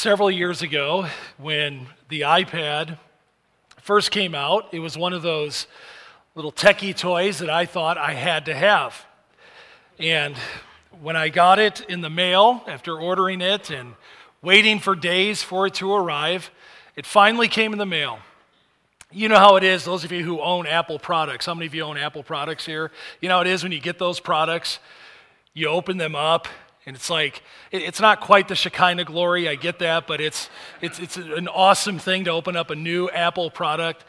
several years ago when the iPad first came out. It was one of those little techie toys that I thought I had to have. And when I got it in the mail after ordering it and waiting for days for it to arrive, it finally came in the mail. You know how it is, those of you who own Apple products. How many of you own Apple products here? You know how it is when you get those products, you open them up, and it's like, it's not quite the Shekinah glory, I get that, but it's, it's, it's an awesome thing to open up a new Apple product.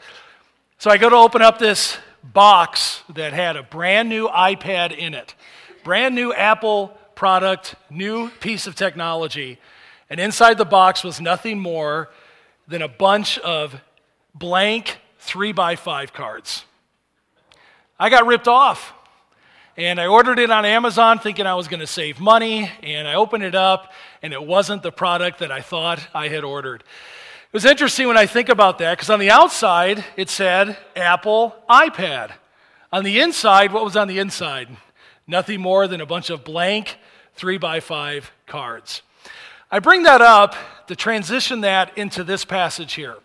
So I go to open up this box that had a brand new iPad in it, brand new Apple product, new piece of technology. And inside the box was nothing more than a bunch of blank three by five cards. I got ripped off. And I ordered it on Amazon thinking I was going to save money. And I opened it up, and it wasn't the product that I thought I had ordered. It was interesting when I think about that because on the outside it said Apple iPad. On the inside, what was on the inside? Nothing more than a bunch of blank three by five cards. I bring that up to transition that into this passage here.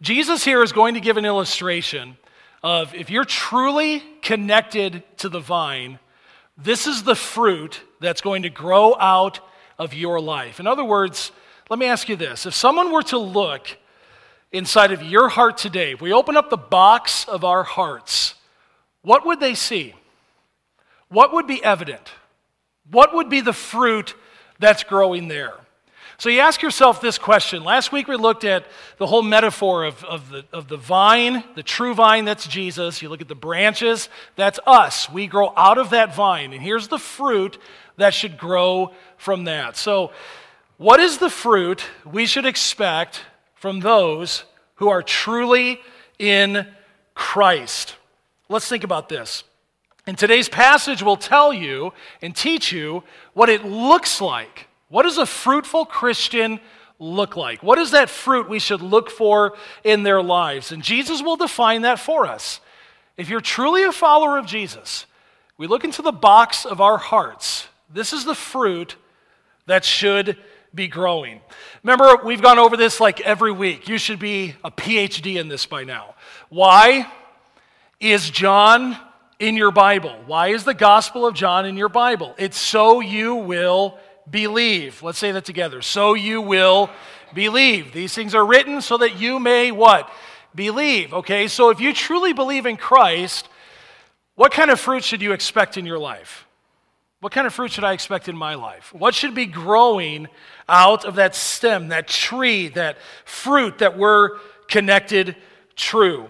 Jesus here is going to give an illustration of if you're truly connected to the vine, this is the fruit that's going to grow out of your life. In other words, let me ask you this if someone were to look inside of your heart today, if we open up the box of our hearts, what would they see? What would be evident? What would be the fruit that's growing there? So you ask yourself this question. Last week we looked at the whole metaphor of, of, the, of the vine, the true vine, that's Jesus. You look at the branches, that's us. We grow out of that vine. And here's the fruit that should grow from that. So, what is the fruit we should expect from those who are truly in Christ? Let's think about this. And today's passage will tell you and teach you what it looks like what does a fruitful Christian look like? What is that fruit we should look for in their lives? And Jesus will define that for us. If you're truly a follower of Jesus, we look into the box of our hearts. This is the fruit that should be growing. Remember, we've gone over this like every week. You should be a PhD in this by now. Why is John in your Bible? Why is the Gospel of John in your Bible? It's so you will believe. Let's say that together. So you will believe. These things are written so that you may what? Believe. Okay, so if you truly believe in Christ, what kind of fruit should you expect in your life? What kind of fruit should I expect in my life? What should be growing out of that stem, that tree, that fruit that we're connected true?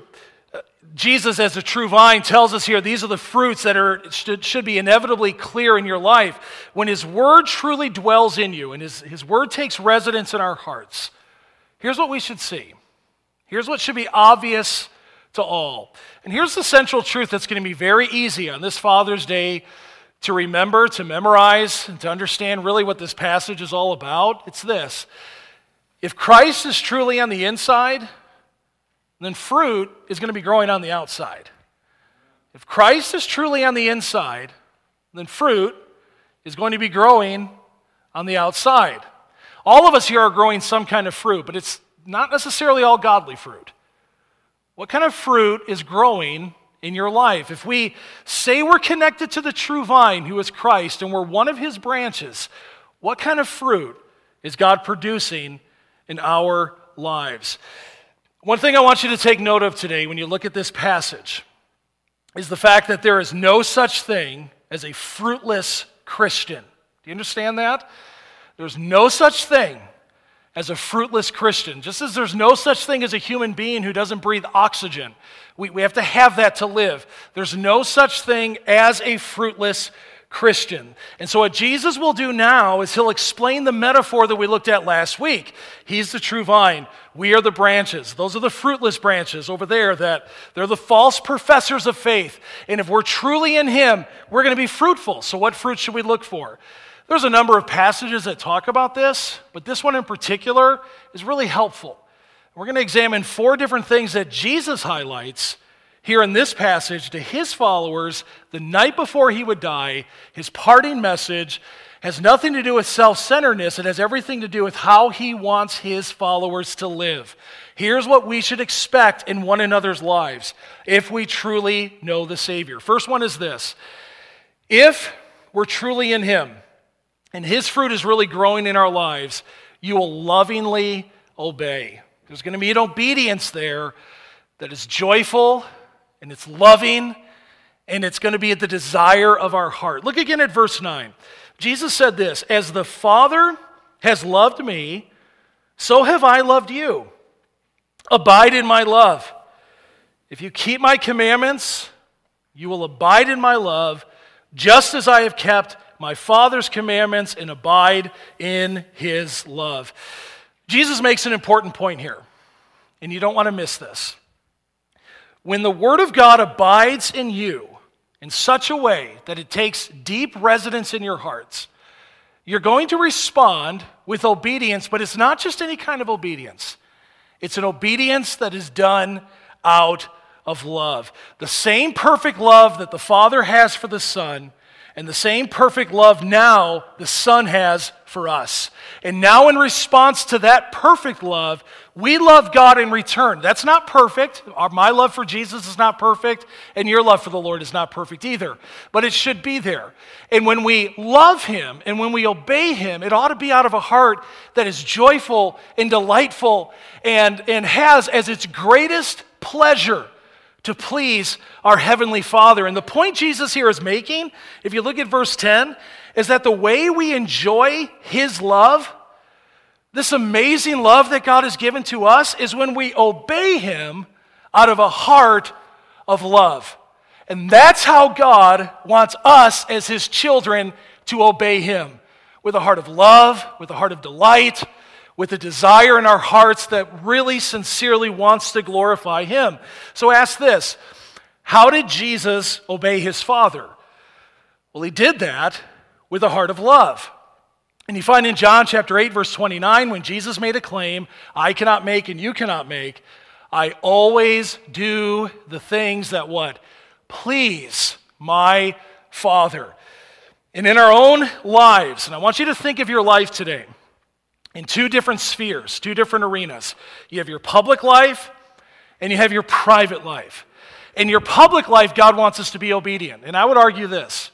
Jesus, as a true vine, tells us here these are the fruits that are, should, should be inevitably clear in your life. When His Word truly dwells in you and His, His Word takes residence in our hearts, here's what we should see. Here's what should be obvious to all. And here's the central truth that's going to be very easy on this Father's Day to remember, to memorize, and to understand really what this passage is all about. It's this if Christ is truly on the inside, then fruit is going to be growing on the outside. If Christ is truly on the inside, then fruit is going to be growing on the outside. All of us here are growing some kind of fruit, but it's not necessarily all godly fruit. What kind of fruit is growing in your life? If we say we're connected to the true vine, who is Christ, and we're one of his branches, what kind of fruit is God producing in our lives? One thing I want you to take note of today when you look at this passage is the fact that there is no such thing as a fruitless Christian. Do you understand that? There's no such thing as a fruitless Christian, just as there's no such thing as a human being who doesn't breathe oxygen. We, we have to have that to live. There's no such thing as a fruitless Christian. And so, what Jesus will do now is he'll explain the metaphor that we looked at last week. He's the true vine. We are the branches. Those are the fruitless branches over there that they're the false professors of faith. And if we're truly in him, we're going to be fruitful. So, what fruit should we look for? There's a number of passages that talk about this, but this one in particular is really helpful. We're going to examine four different things that Jesus highlights here in this passage to his followers the night before he would die, his parting message, has nothing to do with self centeredness. It has everything to do with how he wants his followers to live. Here's what we should expect in one another's lives if we truly know the Savior. First one is this if we're truly in him and his fruit is really growing in our lives, you will lovingly obey. There's going to be an obedience there that is joyful and it's loving and it's going to be at the desire of our heart. Look again at verse 9. Jesus said this As the Father has loved me, so have I loved you. Abide in my love. If you keep my commandments, you will abide in my love, just as I have kept my Father's commandments and abide in his love. Jesus makes an important point here, and you don't want to miss this. When the Word of God abides in you, in such a way that it takes deep residence in your hearts, you're going to respond with obedience, but it's not just any kind of obedience. It's an obedience that is done out of love. The same perfect love that the Father has for the Son and the same perfect love now the Son has for us. And now, in response to that perfect love, we love God in return. That's not perfect. My love for Jesus is not perfect, and your love for the Lord is not perfect either. But it should be there. And when we love Him and when we obey Him, it ought to be out of a heart that is joyful and delightful and, and has as its greatest pleasure to please our Heavenly Father. And the point Jesus here is making, if you look at verse 10, is that the way we enjoy His love, this amazing love that God has given to us, is when we obey Him out of a heart of love. And that's how God wants us as His children to obey Him with a heart of love, with a heart of delight, with a desire in our hearts that really sincerely wants to glorify Him. So ask this How did Jesus obey His Father? Well, He did that with a heart of love. And you find in John chapter 8, verse 29, when Jesus made a claim, I cannot make and you cannot make, I always do the things that what? Please my Father. And in our own lives, and I want you to think of your life today in two different spheres, two different arenas. You have your public life and you have your private life. In your public life, God wants us to be obedient. And I would argue this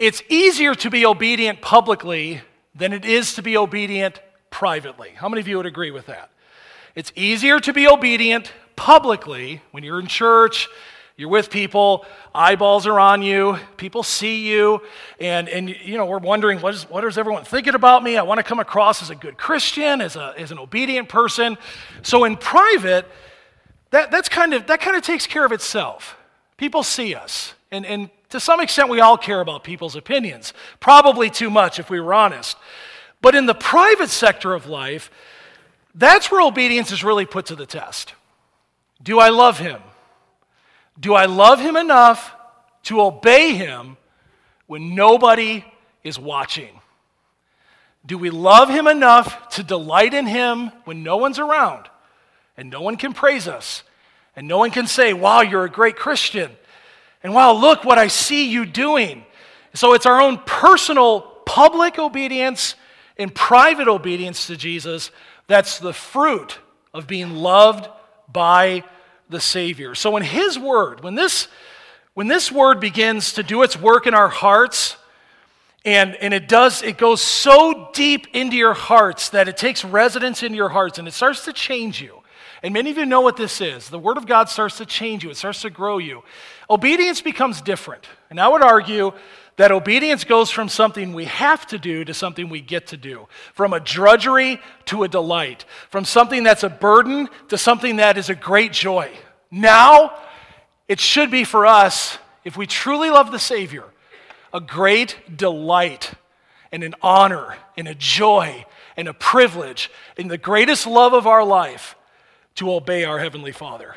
it's easier to be obedient publicly than it is to be obedient privately. How many of you would agree with that? It's easier to be obedient publicly when you're in church you're with people, eyeballs are on you, people see you, and, and you know, we're wondering, what is, what is everyone thinking about me? I want to come across as a good Christian, as, a, as an obedient person. So in private, that, that's kind of, that kind of takes care of itself. People see us. And, and to some extent, we all care about people's opinions. Probably too much, if we were honest. But in the private sector of life, that's where obedience is really put to the test. Do I love him? Do I love him enough to obey him when nobody is watching? Do we love him enough to delight in him when no one's around and no one can praise us and no one can say, Wow, you're a great Christian? And wow, look what I see you doing. So it's our own personal public obedience and private obedience to Jesus that's the fruit of being loved by the Savior. So when His Word, when this, when this Word begins to do its work in our hearts, and, and it does, it goes so deep into your hearts that it takes residence in your hearts and it starts to change you. And many of you know what this is. The Word of God starts to change you, it starts to grow you. Obedience becomes different. And I would argue that obedience goes from something we have to do to something we get to do, from a drudgery to a delight, from something that's a burden to something that is a great joy. Now, it should be for us, if we truly love the Savior, a great delight and an honor and a joy and a privilege and the greatest love of our life to obey our Heavenly Father.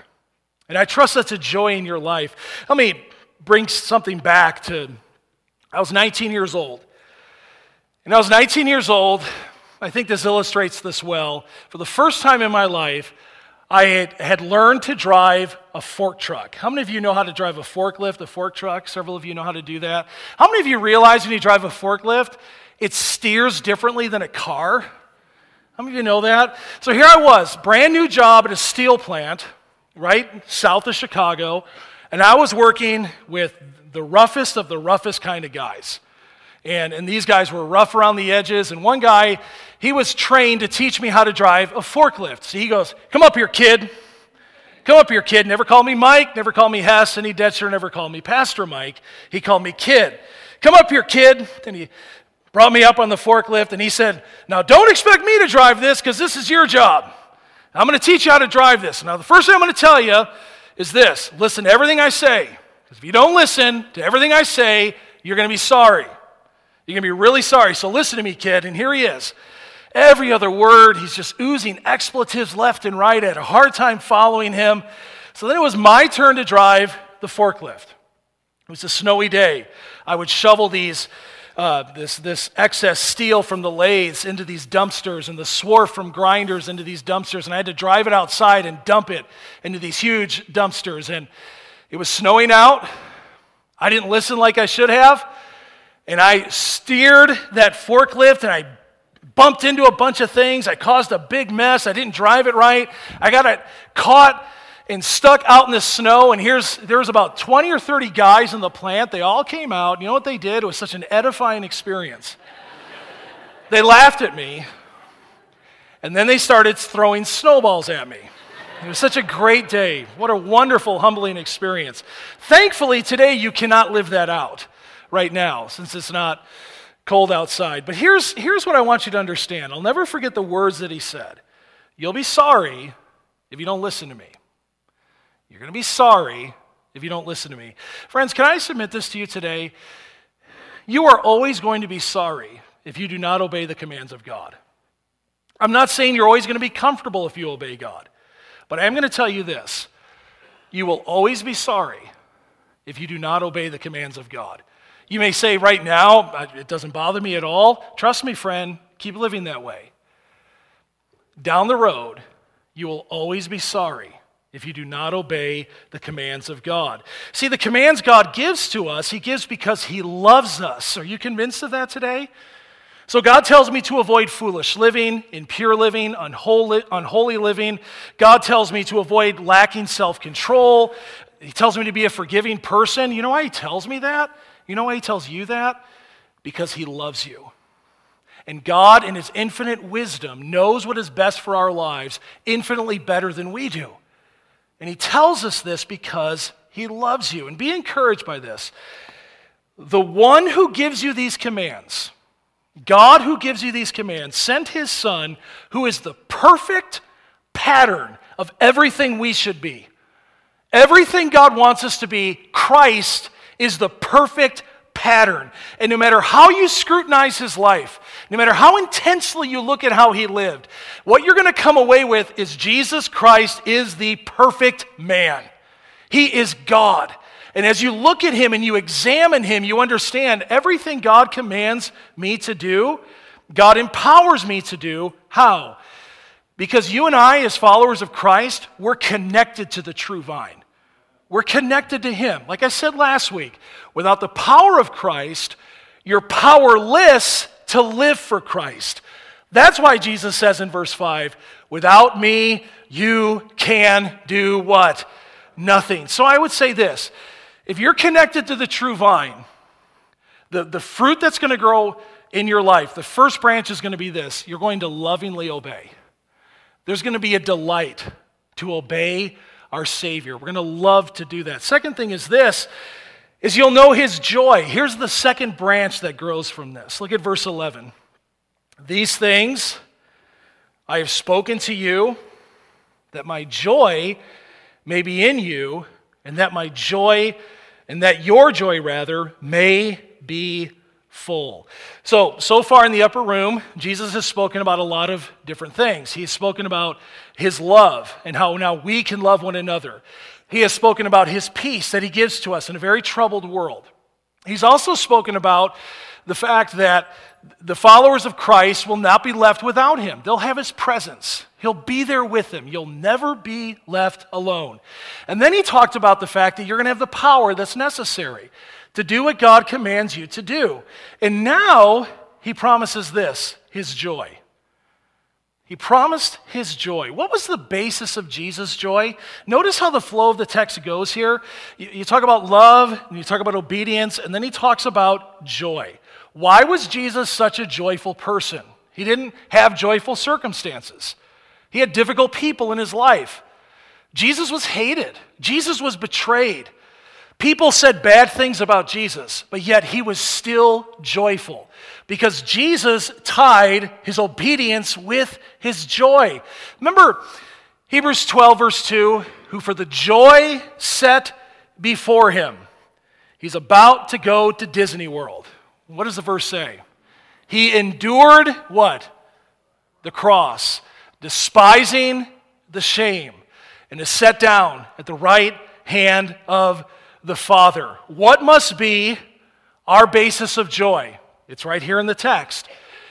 And I trust that's a joy in your life. Let me bring something back to I was 19 years old. And I was 19 years old. I think this illustrates this well. For the first time in my life, I had, learned to drive a fork truck. How many of you know how to drive a forklift, a fork truck? Several of you know how to do that. How many of you realize when you drive a forklift, it steers differently than a car. How many of you know that? So here I was, brand new job at a steel plant, right south of Chicago, and I was working with the roughest of the roughest kind of guys. And, and these guys were rough around the edges. And one guy, he was trained to teach me how to drive a forklift. So he goes, Come up here, kid. Come up here, kid. Never call me Mike, never call me Hess, and he never called me Pastor Mike. He called me kid. Come up here, kid. And he brought me up on the forklift and he said, Now don't expect me to drive this because this is your job. I'm going to teach you how to drive this. Now, the first thing I'm going to tell you is this listen to everything I say. Because if you don't listen to everything I say, you're going to be sorry. You're going to be really sorry. So listen to me, kid. And here he is. Every other word, he's just oozing expletives left and right. I had a hard time following him. So then it was my turn to drive the forklift. It was a snowy day. I would shovel these, uh, this, this excess steel from the lathes into these dumpsters and the swarf from grinders into these dumpsters. And I had to drive it outside and dump it into these huge dumpsters. And it was snowing out. I didn't listen like I should have and I steered that forklift and I bumped into a bunch of things. I caused a big mess. I didn't drive it right. I got it caught and stuck out in the snow. And here's there was about 20 or 30 guys in the plant. They all came out. You know what they did? It was such an edifying experience. they laughed at me, and then they started throwing snowballs at me. It was such a great day. What a wonderful, humbling experience. Thankfully, today you cannot live that out right now since it's not cold outside. But here's, here's what I want you to understand I'll never forget the words that he said. You'll be sorry if you don't listen to me. You're going to be sorry if you don't listen to me. Friends, can I submit this to you today? You are always going to be sorry if you do not obey the commands of God. I'm not saying you're always going to be comfortable if you obey God, but I am going to tell you this. You will always be sorry if you do not obey the commands of God. You may say, right now, it doesn't bother me at all. Trust me, friend, keep living that way. Down the road, you will always be sorry if you do not obey the commands of God. See, the commands God gives to us, He gives because He loves us. Are you convinced of that today? So, God tells me to avoid foolish living, impure living, unholy, unholy living. God tells me to avoid lacking self control. He tells me to be a forgiving person. You know why He tells me that? You know why he tells you that? Because he loves you. And God, in his infinite wisdom, knows what is best for our lives infinitely better than we do. And he tells us this because he loves you. And be encouraged by this. The one who gives you these commands, God who gives you these commands, sent his son, who is the perfect pattern of everything we should be. Everything God wants us to be, Christ is the perfect pattern. And no matter how you scrutinize his life, no matter how intensely you look at how he lived, what you're going to come away with is Jesus Christ is the perfect man. He is God. And as you look at him and you examine him, you understand everything God commands me to do, God empowers me to do. How? Because you and I, as followers of Christ, we're connected to the true vine. We're connected to Him. Like I said last week, without the power of Christ, you're powerless to live for Christ. That's why Jesus says in verse 5 without me, you can do what? Nothing. So I would say this if you're connected to the true vine, the, the fruit that's going to grow in your life, the first branch is going to be this you're going to lovingly obey. There's going to be a delight to obey our Savior. We're going to love to do that. Second thing is this is you'll know his joy. Here's the second branch that grows from this. Look at verse 11. These things I have spoken to you that my joy may be in you and that my joy and that your joy rather may be full. So, so far in the upper room, Jesus has spoken about a lot of different things. He's spoken about his love and how now we can love one another. He has spoken about his peace that he gives to us in a very troubled world. He's also spoken about the fact that the followers of Christ will not be left without him. They'll have his presence. He'll be there with them. You'll never be left alone. And then he talked about the fact that you're going to have the power that's necessary to do what God commands you to do. And now he promises this his joy. He promised his joy. What was the basis of Jesus' joy? Notice how the flow of the text goes here. You, you, talk about love, and you talk about obedience, and then he talks about joy. Why was Jesus such a joyful person? He didn't have joyful circumstances, he had difficult people in his life. Jesus was hated, Jesus was betrayed. People said bad things about Jesus, but yet he was still joyful because Jesus tied his obedience with his joy. Remember Hebrews 12, verse 2 who for the joy set before him, he's about to go to Disney World. What does the verse say? He endured what? The cross, despising the shame, and is set down at the right hand of the Father. What must be our basis of joy? It's right here in the text.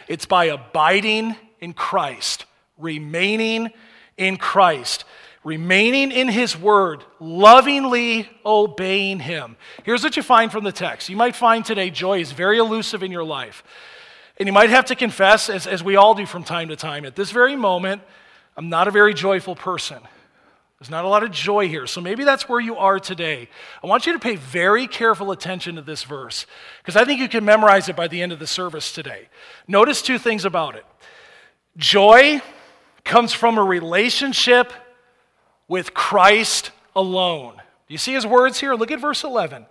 It's by abiding in Christ, remaining in Christ, remaining in His Word, lovingly obeying Him. Here's what you find from the text. You might find today joy is very elusive in your life. And you might have to confess, as, as we all do from time to time, at this very moment, I'm not a very joyful person. There's not a lot of joy here. So maybe that's where you are today. I want you to pay very careful attention to this verse because I think you can memorize it by the end of the service today. Notice two things about it joy comes from a relationship with Christ alone. Do you see his words here? Look at verse 11.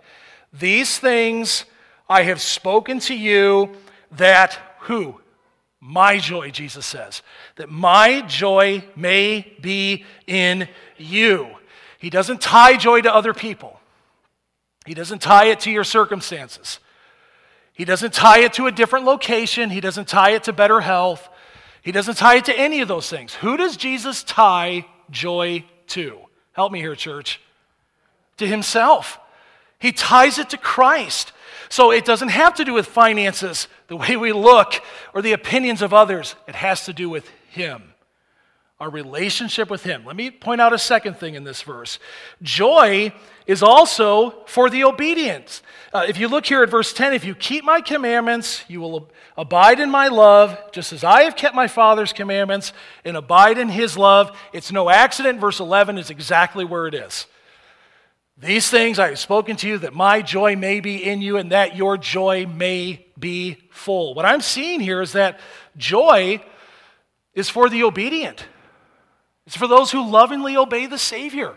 These things I have spoken to you that who? My joy, Jesus says, that my joy may be in you. He doesn't tie joy to other people, He doesn't tie it to your circumstances. He doesn't tie it to a different location. He doesn't tie it to better health. He doesn't tie it to any of those things. Who does Jesus tie joy to? Help me here, church. To himself. He ties it to Christ. So it doesn't have to do with finances, the way we look, or the opinions of others. It has to do with Him, our relationship with Him. Let me point out a second thing in this verse. Joy is also for the obedience. Uh, if you look here at verse 10, if you keep my commandments, you will abide in my love, just as I have kept my Father's commandments and abide in His love. It's no accident. Verse 11 is exactly where it is. These things I have spoken to you that my joy may be in you and that your joy may be full. What I'm seeing here is that joy is for the obedient, it's for those who lovingly obey the Savior.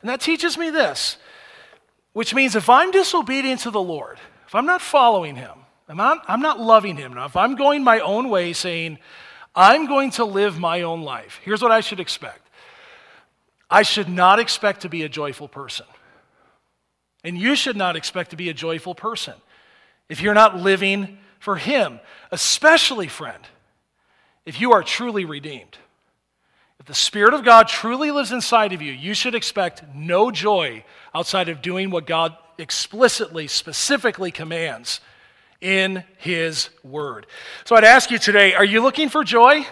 And that teaches me this, which means if I'm disobedient to the Lord, if I'm not following Him, I'm not, I'm not loving Him, now if I'm going my own way saying, I'm going to live my own life, here's what I should expect. I should not expect to be a joyful person. And you should not expect to be a joyful person if you're not living for Him, especially, friend, if you are truly redeemed. If the Spirit of God truly lives inside of you, you should expect no joy outside of doing what God explicitly, specifically commands in His Word. So I'd ask you today are you looking for joy?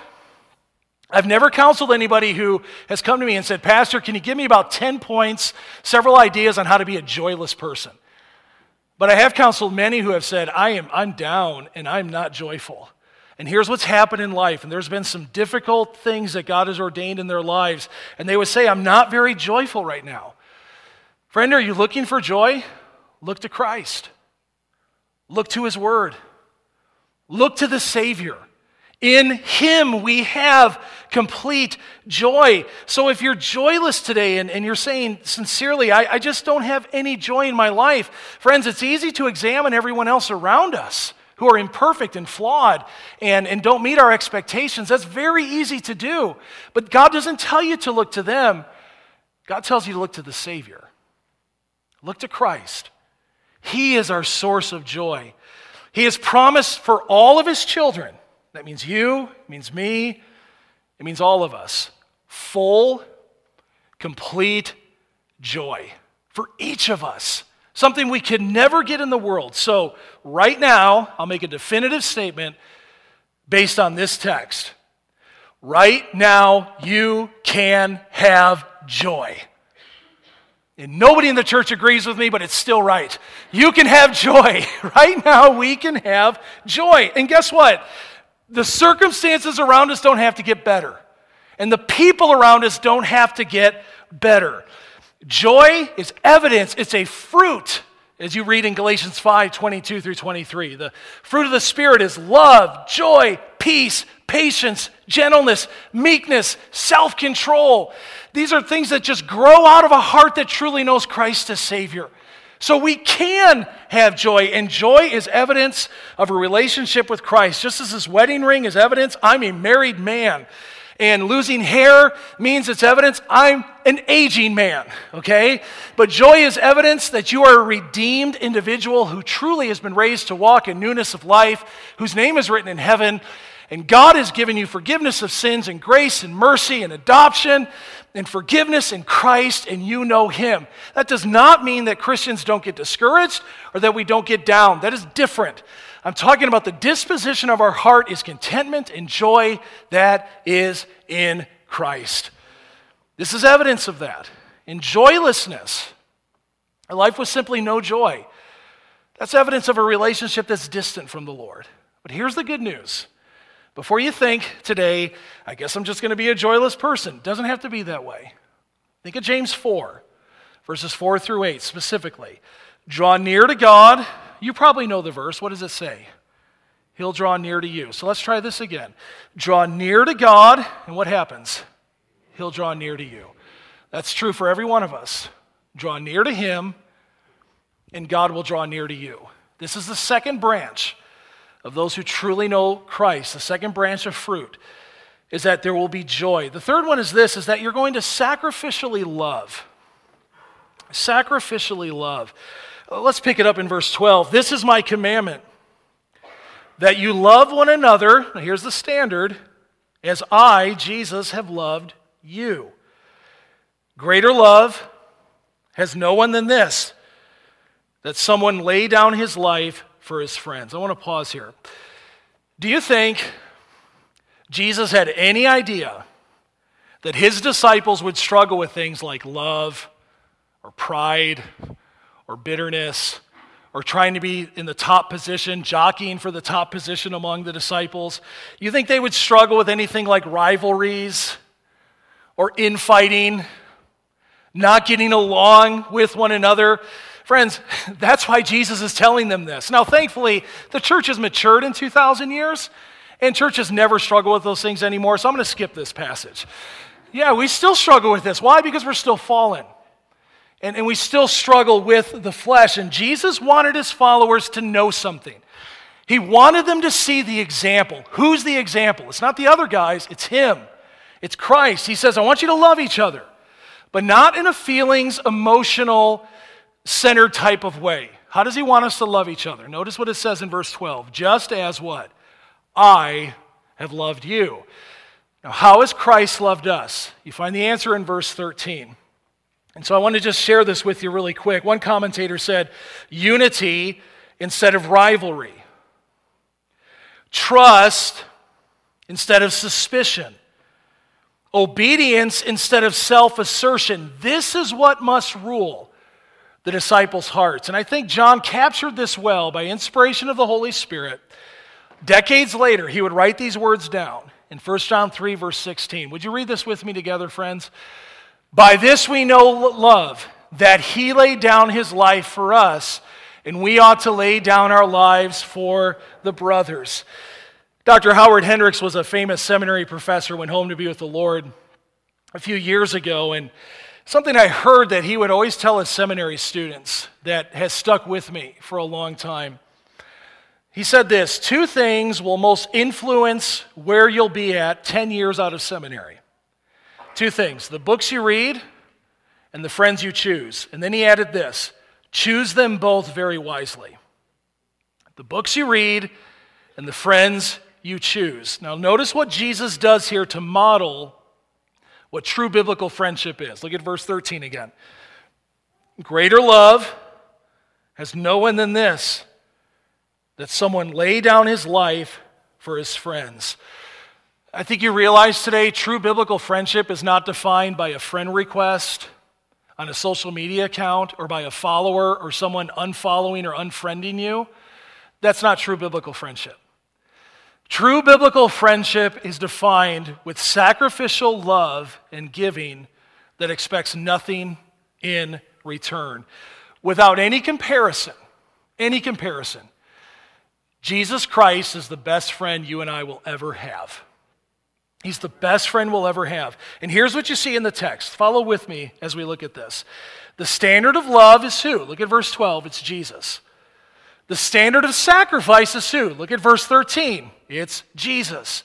I've never counseled anybody who has come to me and said, Pastor, can you give me about 10 points, several ideas on how to be a joyless person? But I have counseled many who have said, I am, I'm down and I'm not joyful. And here's what's happened in life. And there's been some difficult things that God has ordained in their lives. And they would say, I'm not very joyful right now. Friend, are you looking for joy? Look to Christ. Look to His Word. Look to the Savior. In Him we have complete joy. So if you're joyless today and, and you're saying sincerely, I, I just don't have any joy in my life, friends, it's easy to examine everyone else around us who are imperfect and flawed and, and don't meet our expectations. That's very easy to do. But God doesn't tell you to look to them, God tells you to look to the Savior. Look to Christ. He is our source of joy. He has promised for all of His children that means you, it means me, it means all of us. Full, complete joy for each of us. Something we can never get in the world. So, right now, I'll make a definitive statement based on this text. Right now, you can have joy. And nobody in the church agrees with me, but it's still right. You can have joy. Right now, we can have joy. And guess what? The circumstances around us don't have to get better, and the people around us don't have to get better. Joy is evidence, it's a fruit as you read in Galatians 5 22 through 23. The fruit of the Spirit is love, joy, peace, patience, gentleness, meekness, self control. These are things that just grow out of a heart that truly knows Christ as Savior. So we can have joy, and joy is evidence of a relationship with Christ. Just as this wedding ring is evidence, I'm a married man and losing hair means it's evidence I'm an aging man, okay? But joy is evidence that you are a redeemed individual who truly has been raised to walk in newness of life, whose name is written in heaven, and God has given you forgiveness of sins and grace and mercy and adoption and forgiveness in Christ, and you know Him. That does not mean that Christians don't get discouraged or that we don't get down. That is different. I'm talking about the disposition of our heart is contentment and joy that is in Christ. This is evidence of that. In joylessness, our life was simply no joy. That's evidence of a relationship that's distant from the Lord. But here's the good news. Before you think today, I guess I'm just going to be a joyless person, doesn't have to be that way. Think of James 4, verses 4 through 8 specifically. Draw near to God you probably know the verse. What does it say? He'll draw near to you. So let's try this again. Draw near to God, and what happens? He'll draw near to you. That's true for every one of us. Draw near to Him, and God will draw near to you. This is the second branch of those who truly know Christ, the second branch of fruit is that there will be joy. The third one is this is that you're going to sacrificially love. Sacrificially love. Uh, let's pick it up in verse 12. This is my commandment that you love one another. Here's the standard as I, Jesus, have loved you. Greater love has no one than this that someone lay down his life for his friends. I want to pause here. Do you think Jesus had any idea that his disciples would struggle with things like love or pride or bitterness or trying to be in the top position, jockeying for the top position among the disciples? You think they would struggle with anything like rivalries or infighting, not getting along with one another? Friends, that's why Jesus is telling them this. Now, thankfully, the church has matured in 2,000 years, and churches never struggle with those things anymore, so I'm going to skip this passage. Yeah, we still struggle with this. Why? Because we're still fallen. And, and we still struggle with the flesh. And Jesus wanted his followers to know something. He wanted them to see the example. Who's the example? It's not the other guys, it's him. It's Christ. He says, I want you to love each other, but not in a feelings, emotional, centered type of way. How does he want us to love each other? Notice what it says in verse 12 just as what? I have loved you. Now, how has Christ loved us? You find the answer in verse 13. And so I want to just share this with you really quick. One commentator said, unity instead of rivalry, trust instead of suspicion, obedience instead of self assertion. This is what must rule the disciples' hearts. And I think John captured this well by inspiration of the Holy Spirit. Decades later, he would write these words down in 1 John 3, verse 16. Would you read this with me together, friends? By this we know love, that he laid down his life for us, and we ought to lay down our lives for the brothers. Dr. Howard Hendricks was a famous seminary professor, went home to be with the Lord a few years ago, and something I heard that he would always tell his seminary students that has stuck with me for a long time. He said this two things will most influence where you'll be at 10 years out of seminary. Two things the books you read and the friends you choose. And then he added this choose them both very wisely. The books you read and the friends you choose. Now, notice what Jesus does here to model what true biblical friendship is. Look at verse 13 again. Greater love has no one than this that someone lay down his life for his friends. I think you realize today true biblical friendship is not defined by a friend request, on a social media account or by a follower or someone unfollowing or unfriending you, that's not true biblical friendship. True biblical friendship is defined with sacrificial love and giving that expects nothing in return. Without any comparison, any comparison, Jesus Christ is the best friend you and I will ever have. He's the best friend we'll ever have. And here's what you see in the text. Follow with me as we look at this. The standard of love is who? Look at verse 12. It's Jesus. The standard of sacrifice is who? Look at verse 13. It's Jesus.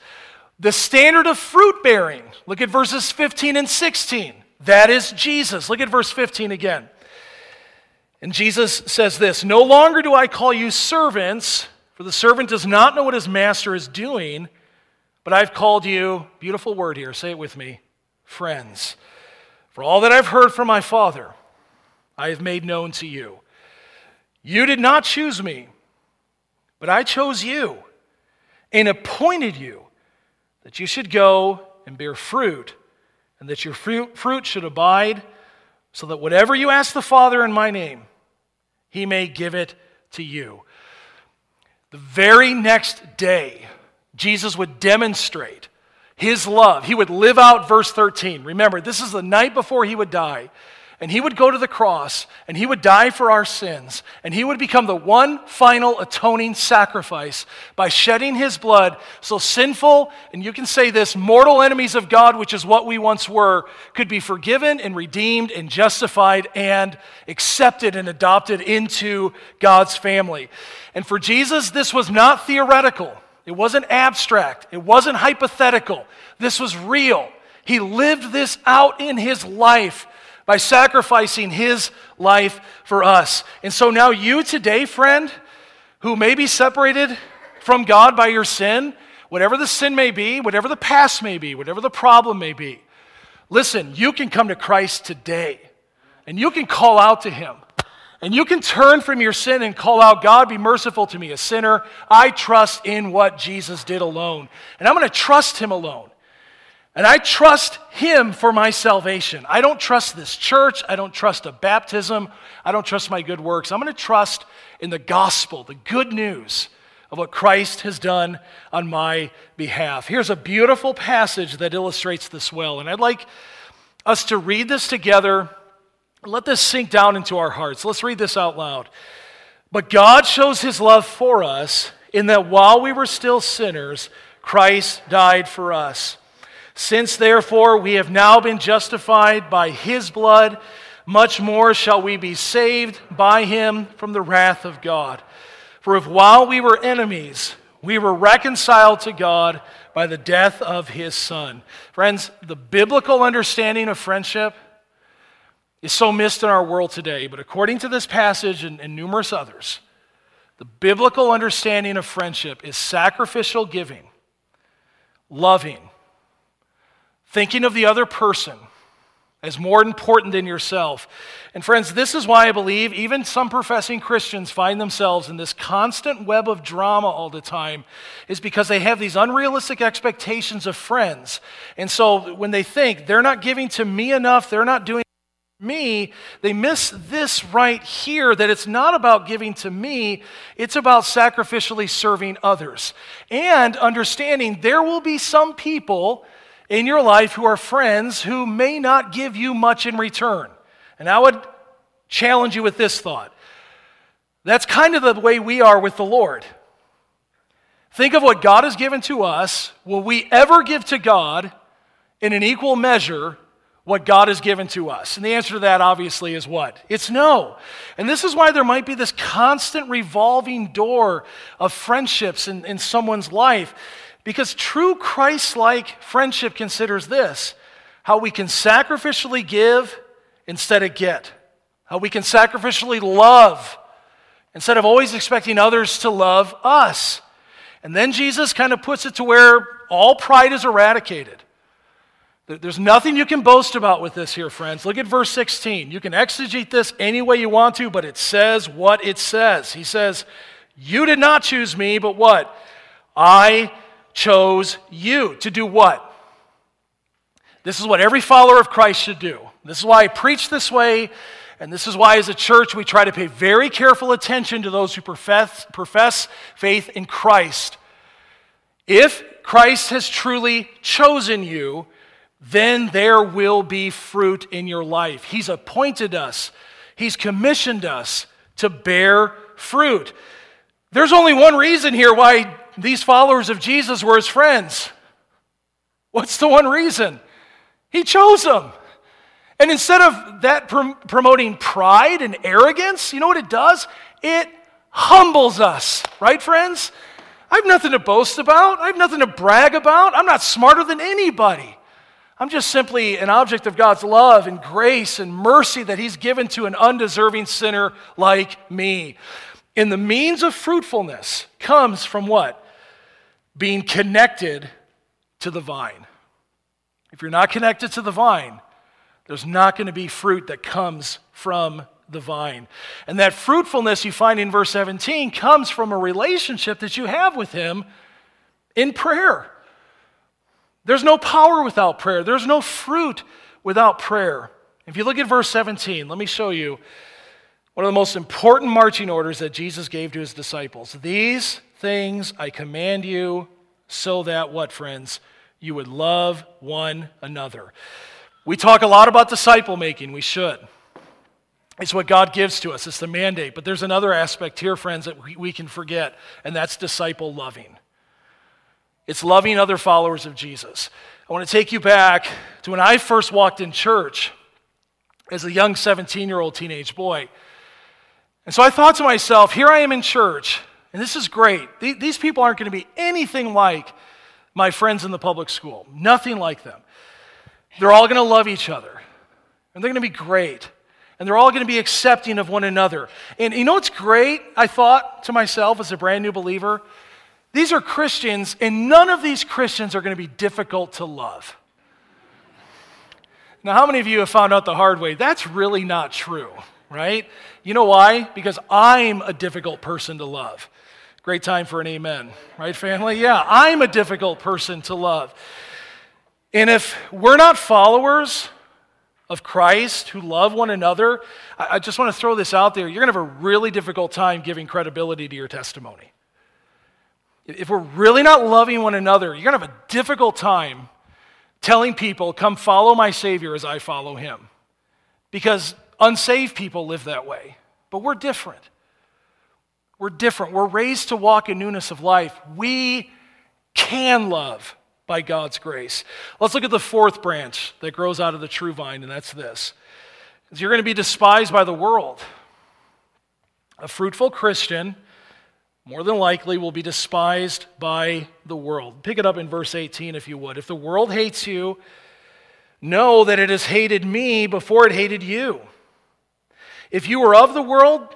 The standard of fruit bearing. Look at verses 15 and 16. That is Jesus. Look at verse 15 again. And Jesus says this No longer do I call you servants, for the servant does not know what his master is doing but I've called you, beautiful word here, say it with me, friends. For all that I've heard from my Father, I have made known to you. You did not choose me, but I chose you and appointed you that you should go and bear fruit, and that your fruit, should abide, so that whatever you ask the Father in my name, he may give it to you. The very next day, Jesus would demonstrate his love. He would live out verse 13. Remember, this is the night before he would die. And he would go to the cross and he would die for our sins. And he would become the one final atoning sacrifice by shedding his blood so sinful, and you can say this, mortal enemies of God, which is what we once were, could be forgiven and redeemed and justified and accepted and adopted into God's family. And for Jesus, this was not theoretical. It wasn't abstract. It wasn't hypothetical. This was real. He lived this out in his life by sacrificing his life for us. And so now, you today, friend, who may be separated from God by your sin, whatever the sin may be, whatever the past may be, whatever the problem may be, listen, you can come to Christ today and you can call out to him. And you can turn from your sin and call out, God, be merciful to me, a sinner. I trust in what Jesus did alone. And I'm going to trust him alone. And I trust him for my salvation. I don't trust this church. I don't trust a baptism. I don't trust my good works. I'm going to trust in the gospel, the good news of what Christ has done on my behalf. Here's a beautiful passage that illustrates this well. And I'd like us to read this together let this sink down into our hearts. Let's read this out loud. But God shows his love for us in that while we were still sinners, Christ died for us. Since therefore we have now been justified by his blood, much more shall we be saved by him from the wrath of God. For if while we were enemies, we were reconciled to God by the death of his Son. Friends, the biblical understanding of friendship is so missed in our world today. But according to this passage and, and numerous others, the biblical understanding of friendship is sacrificial giving, loving, thinking of the other person as more important than yourself. And friends, this is why I believe even some professing Christians find themselves in this constant web of drama all the time, is because they have these unrealistic expectations of friends. And so when they think they're not giving to me enough, they're not doing me, they miss this right here that it's not about giving to me, it's about sacrificially serving others. And understanding there will be some people in your life who are friends who may not give you much in return. And I would challenge you with this thought. That's kind of the way we are with the Lord. Think of what God has given to us. Will we ever give to God in an equal measure what God has given to us? And the answer to that obviously is what? It's no. And this is why there might be this constant revolving door of friendships in, in someone's life. Because true Christ like friendship considers this how we can sacrificially give instead of get, how we can sacrificially love instead of always expecting others to love us. And then Jesus kind of puts it to where all pride is eradicated. There's nothing you can boast about with this here, friends. Look at verse 16. You can exegete this any way you want to, but it says what it says. He says, You did not choose me, but what? I chose you. To do what? This is what every follower of Christ should do. This is why I preach this way, and this is why, as a church, we try to pay very careful attention to those who profess, profess faith in Christ. If Christ has truly chosen you, then there will be fruit in your life. He's appointed us, He's commissioned us to bear fruit. There's only one reason here why these followers of Jesus were his friends. What's the one reason? He chose them. And instead of that prom- promoting pride and arrogance, you know what it does? It humbles us, right, friends? I have nothing to boast about. I have nothing to brag about. I'm not smarter than anybody. I'm just simply an object of God's love and grace and mercy that He's given to an undeserving sinner like me. And the means of fruitfulness comes from what? Being connected to the vine. If you're not connected to the vine, there's not going to be fruit that comes from the vine. And that fruitfulness you find in verse 17 comes from a relationship that you have with Him in prayer. There's no power without prayer, there's no fruit without prayer. If you look at verse 17, let me show you one of the most important marching orders that Jesus gave to his disciples. These things I command you so that, what, friends? You would love one another. We talk a lot about disciple making, we should. It's what God gives to us, it's the mandate. But there's another aspect here, friends, that we, can forget, and that's disciple loving. It's loving other followers of Jesus. I want to take you back to when I first walked in church as a young 17 year old teenage boy. And so I thought to myself, here I am in church, and this is great. These people aren't going to be anything like my friends in the public school, nothing like them. They're all going to love each other, and they're going to be great. And they're all going to be accepting of one another. And you know what's great? I thought to myself as a brand new believer, these are Christians, and none of these Christians are going to be difficult to love. Now, how many of you have found out the hard way? That's really not true, right? You know why? Because I'm a difficult person to love. Great time for an amen, right, family? Yeah, I'm a difficult person to love. And if we're not followers of Christ who love one another, I just want to throw this out there. You're going to have a really difficult time giving credibility to your testimony. If we're really not loving one another, you're going to have a difficult time telling people, come follow my Savior as I follow him. Because unsaved people live that way. But we're different. We're different. We're raised to walk in newness of life. We can love by God's grace. Let's look at the fourth branch that grows out of the true vine, and that's this. You're going to be despised by the world. A fruitful Christian, more than likely, will be despised by the world. Pick it up in verse 18, if you would. If the world hates you, know that it has hated me before it hated you. If you were of the world,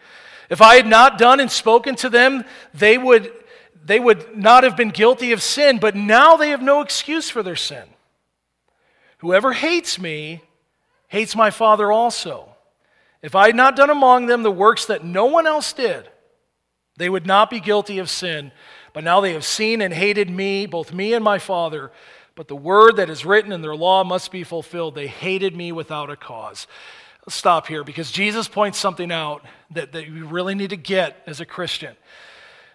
If I had not done and spoken to them, they would, they would not have been guilty of sin, but now they have no excuse for their sin. Whoever hates me hates my Father also. If I had not done among them the works that no one else did, they would not be guilty of sin. But now they have seen and hated me, both me and my Father. But the word that is written in their law must be fulfilled. They hated me without a cause. Let's stop here because Jesus points something out that, that you really need to get as a Christian.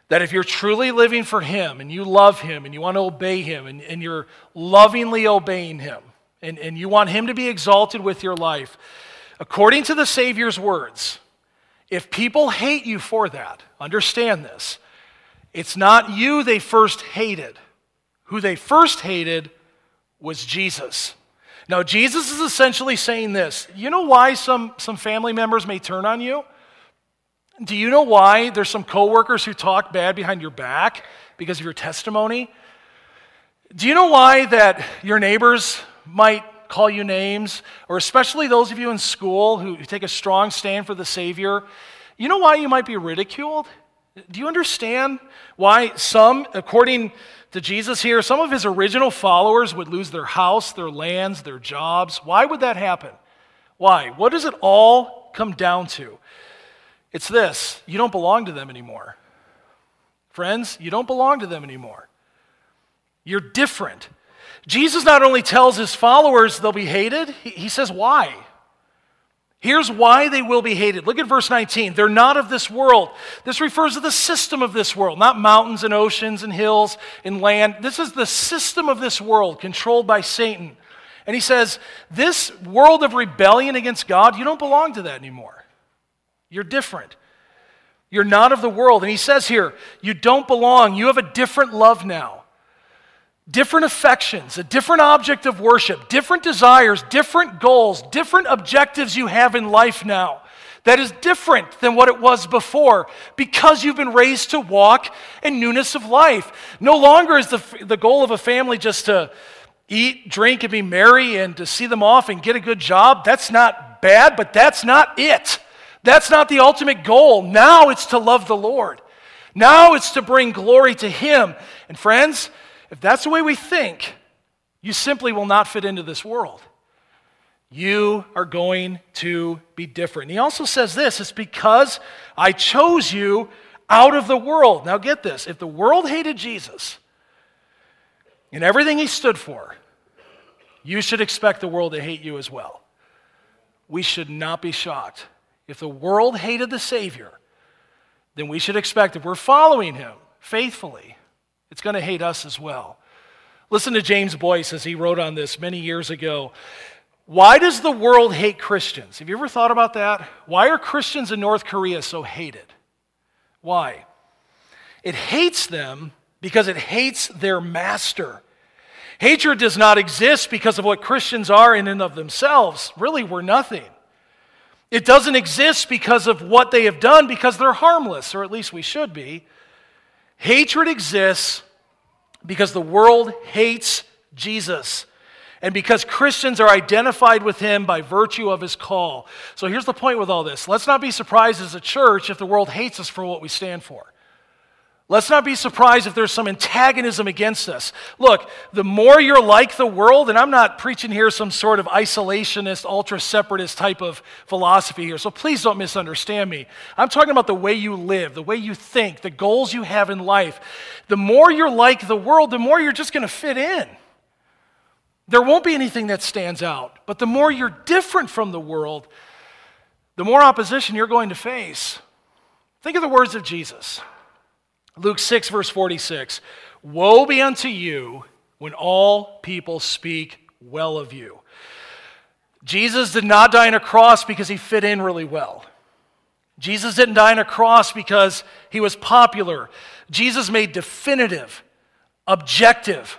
That if you're truly living for Him and you love Him and you want to obey Him and, and you're lovingly obeying Him and, and you want Him to be exalted with your life, according to the Savior's words, if people hate you for that, understand this. It's not you they first hated. Who they first hated was Jesus. Now, Jesus is essentially saying this. You know why some, some family members may turn on you? Do you know why there's some coworkers who talk bad behind your back because of your testimony? Do you know why that your neighbors might call you names, or especially those of you in school who, take a strong stand for the Savior, you know why you might be ridiculed? Do you understand why some, according to Jesus here, some of his original followers would lose their house, their lands, their jobs? Why would that happen? Why? What does it all come down to? It's this you don't belong to them anymore. Friends, you don't belong to them anymore. You're different. Jesus not only tells his followers they'll be hated, he says why. Here's why they will be hated. Look at verse 19. They're not of this world. This refers to the system of this world, not mountains and oceans and hills and land. This is the system of this world controlled by Satan. And he says, This world of rebellion against God, you don't belong to that anymore. You're different. You're not of the world. And he says here, You don't belong. You have a different love now different affections, a different object of worship, different desires, different goals, different objectives you have in life now that is different than what it was before because you've been raised to walk in newness of life. No longer is the, the goal of a family just to eat, drink, and be merry and to see them off and get a good job. That's not bad, but that's not it. That's not the ultimate goal. Now it's to love the Lord. Now it's to bring glory to Him. And friends, if that's the way we think, you simply will not fit into this world. You are going to be different. And he also says this it's because I chose you out of the world. Now get this if the world hated Jesus and everything he stood for, you should expect the world to hate you as well. We should not be shocked. If the world hated the Savior, then we should expect, if we're following him faithfully, it's going to hate us as well. Listen to James Boice as he wrote on this many years ago. Why does the world hate Christians? Have you ever thought about that? Why are Christians in North Korea so hated? Why? It hates them because it hates their master. Hatred does not exist because of what Christians are in and of themselves. Really, we're nothing. It doesn't exist because of what they have done because they're harmless, or at least we should be. Hatred exists because the world hates Jesus and because Christians are identified with him by virtue of his call. So here's the point with all this let's not be surprised as a church if the world hates us for what we stand for. Let's not be surprised if there's some antagonism against us. Look, the more you're like the world, and I'm not preaching here some sort of isolationist, ultra separatist type of philosophy here, so please don't misunderstand me. I'm talking about the way you live, the way you think, the goals you have in life. The more you're like the world, the more you're just going to fit in. There won't be anything that stands out. But the more you're different from the world, the more opposition you're going to face. Think of the words of Jesus. Luke 6, verse 46 Woe be unto you when all people speak well of you. Jesus did not die on a cross because he fit in really well. Jesus didn't die on a cross because he was popular. Jesus made definitive, objective,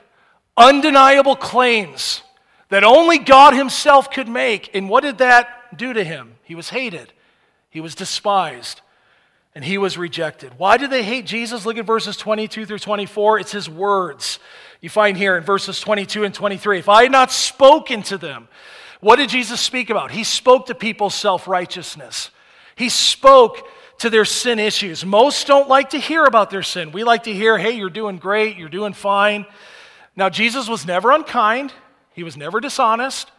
undeniable claims that only God himself could make. And what did that do to him? He was hated, he was despised, and he was rejected. Why did they hate Jesus? Look at verses 22 through 24. It's his words. You find here in verses 22 and 23 If I had not spoken to them, what did Jesus speak about? He spoke to people's self righteousness, he spoke to their sin issues. Most don't like to hear about their sin. We like to hear, hey, you're doing great, you're doing fine. Now, Jesus was never unkind, he was never dishonest.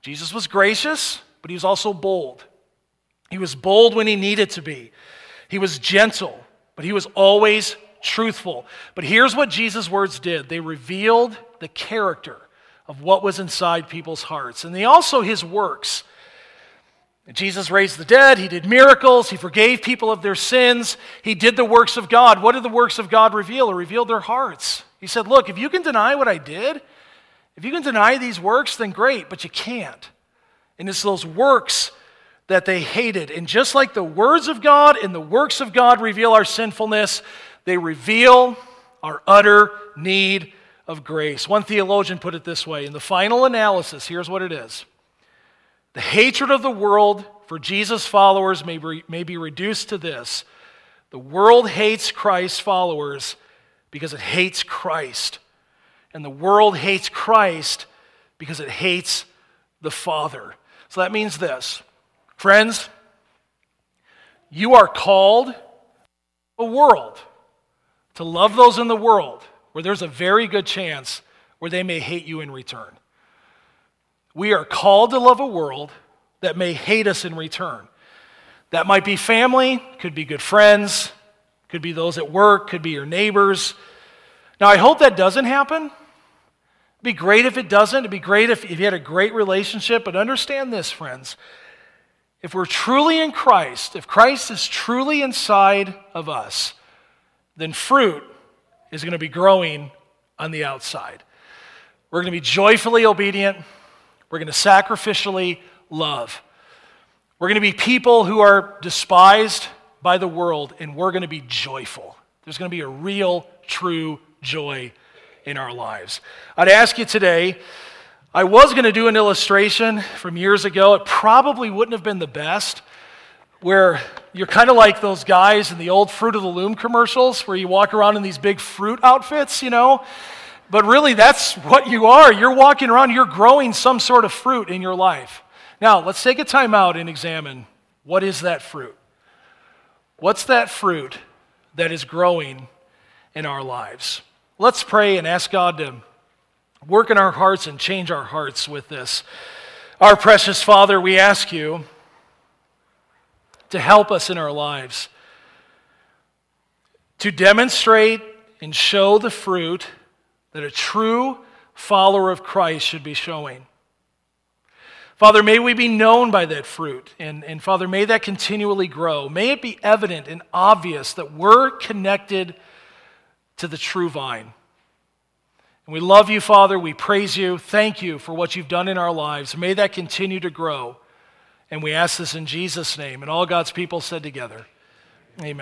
Jesus was gracious, but he was also bold. He was bold when he needed to be. He was gentle, but he was always truthful. But here's what Jesus' words did they revealed the character of what was inside people's hearts. And they also his works. Jesus raised the dead, he did miracles, he forgave people of their sins, he did the works of God. What did the works of God reveal? It revealed their hearts. He said, Look, if you can deny what I did, if you can deny these works, then great, but you can't. And it's those works that they hated. And just like the words of God and the works of God reveal our sinfulness, they reveal our utter need of grace. One theologian put it this way in the final analysis, here's what it is The hatred of the world for Jesus' followers may be, may be reduced to this the world hates Christ's followers because it hates Christ. And the world hates Christ because it hates the Father. So that means this friends, you are called a world to love those in the world where there's a very good chance where they may hate you in return. We are called to love a world that may hate us in return. That might be family, could be good friends, could be those at work, could be your neighbors. Now, I hope that doesn't happen. It'd be great if it doesn't. It'd be great if, if you had a great relationship. But understand this, friends. If we're truly in Christ, if Christ is truly inside of us, then fruit is going to be growing on the outside. We're going to be joyfully obedient. We're going to sacrificially love. We're going to be people who are despised by the world, and we're going to be joyful. There's going to be a real, true joy in our lives. I'd ask you today, I was going to do an illustration from years ago. It probably wouldn't have been the best, where you're kind of like those guys in the old Fruit of the Loom commercials, where you walk around in these big fruit outfits, you know? But really, that's what you are. You're walking around, you're growing some sort of fruit in your life. Now, let's take a time out and examine what is that fruit? What's that fruit that is growing in our lives? Let's pray and ask God to work in our hearts and change our hearts with this. Our precious Father, we ask you to help us in our lives, to demonstrate and show the fruit that a true follower of Christ should be showing. Father, may we be known by that fruit. And, and Father, may that continually grow. May it be evident and obvious that we're connected to the true vine. And we love you, Father. We praise you. Thank you for what you've done in our lives. May that continue to grow. And we ask this in Jesus' name. And all God's people said together, Amen.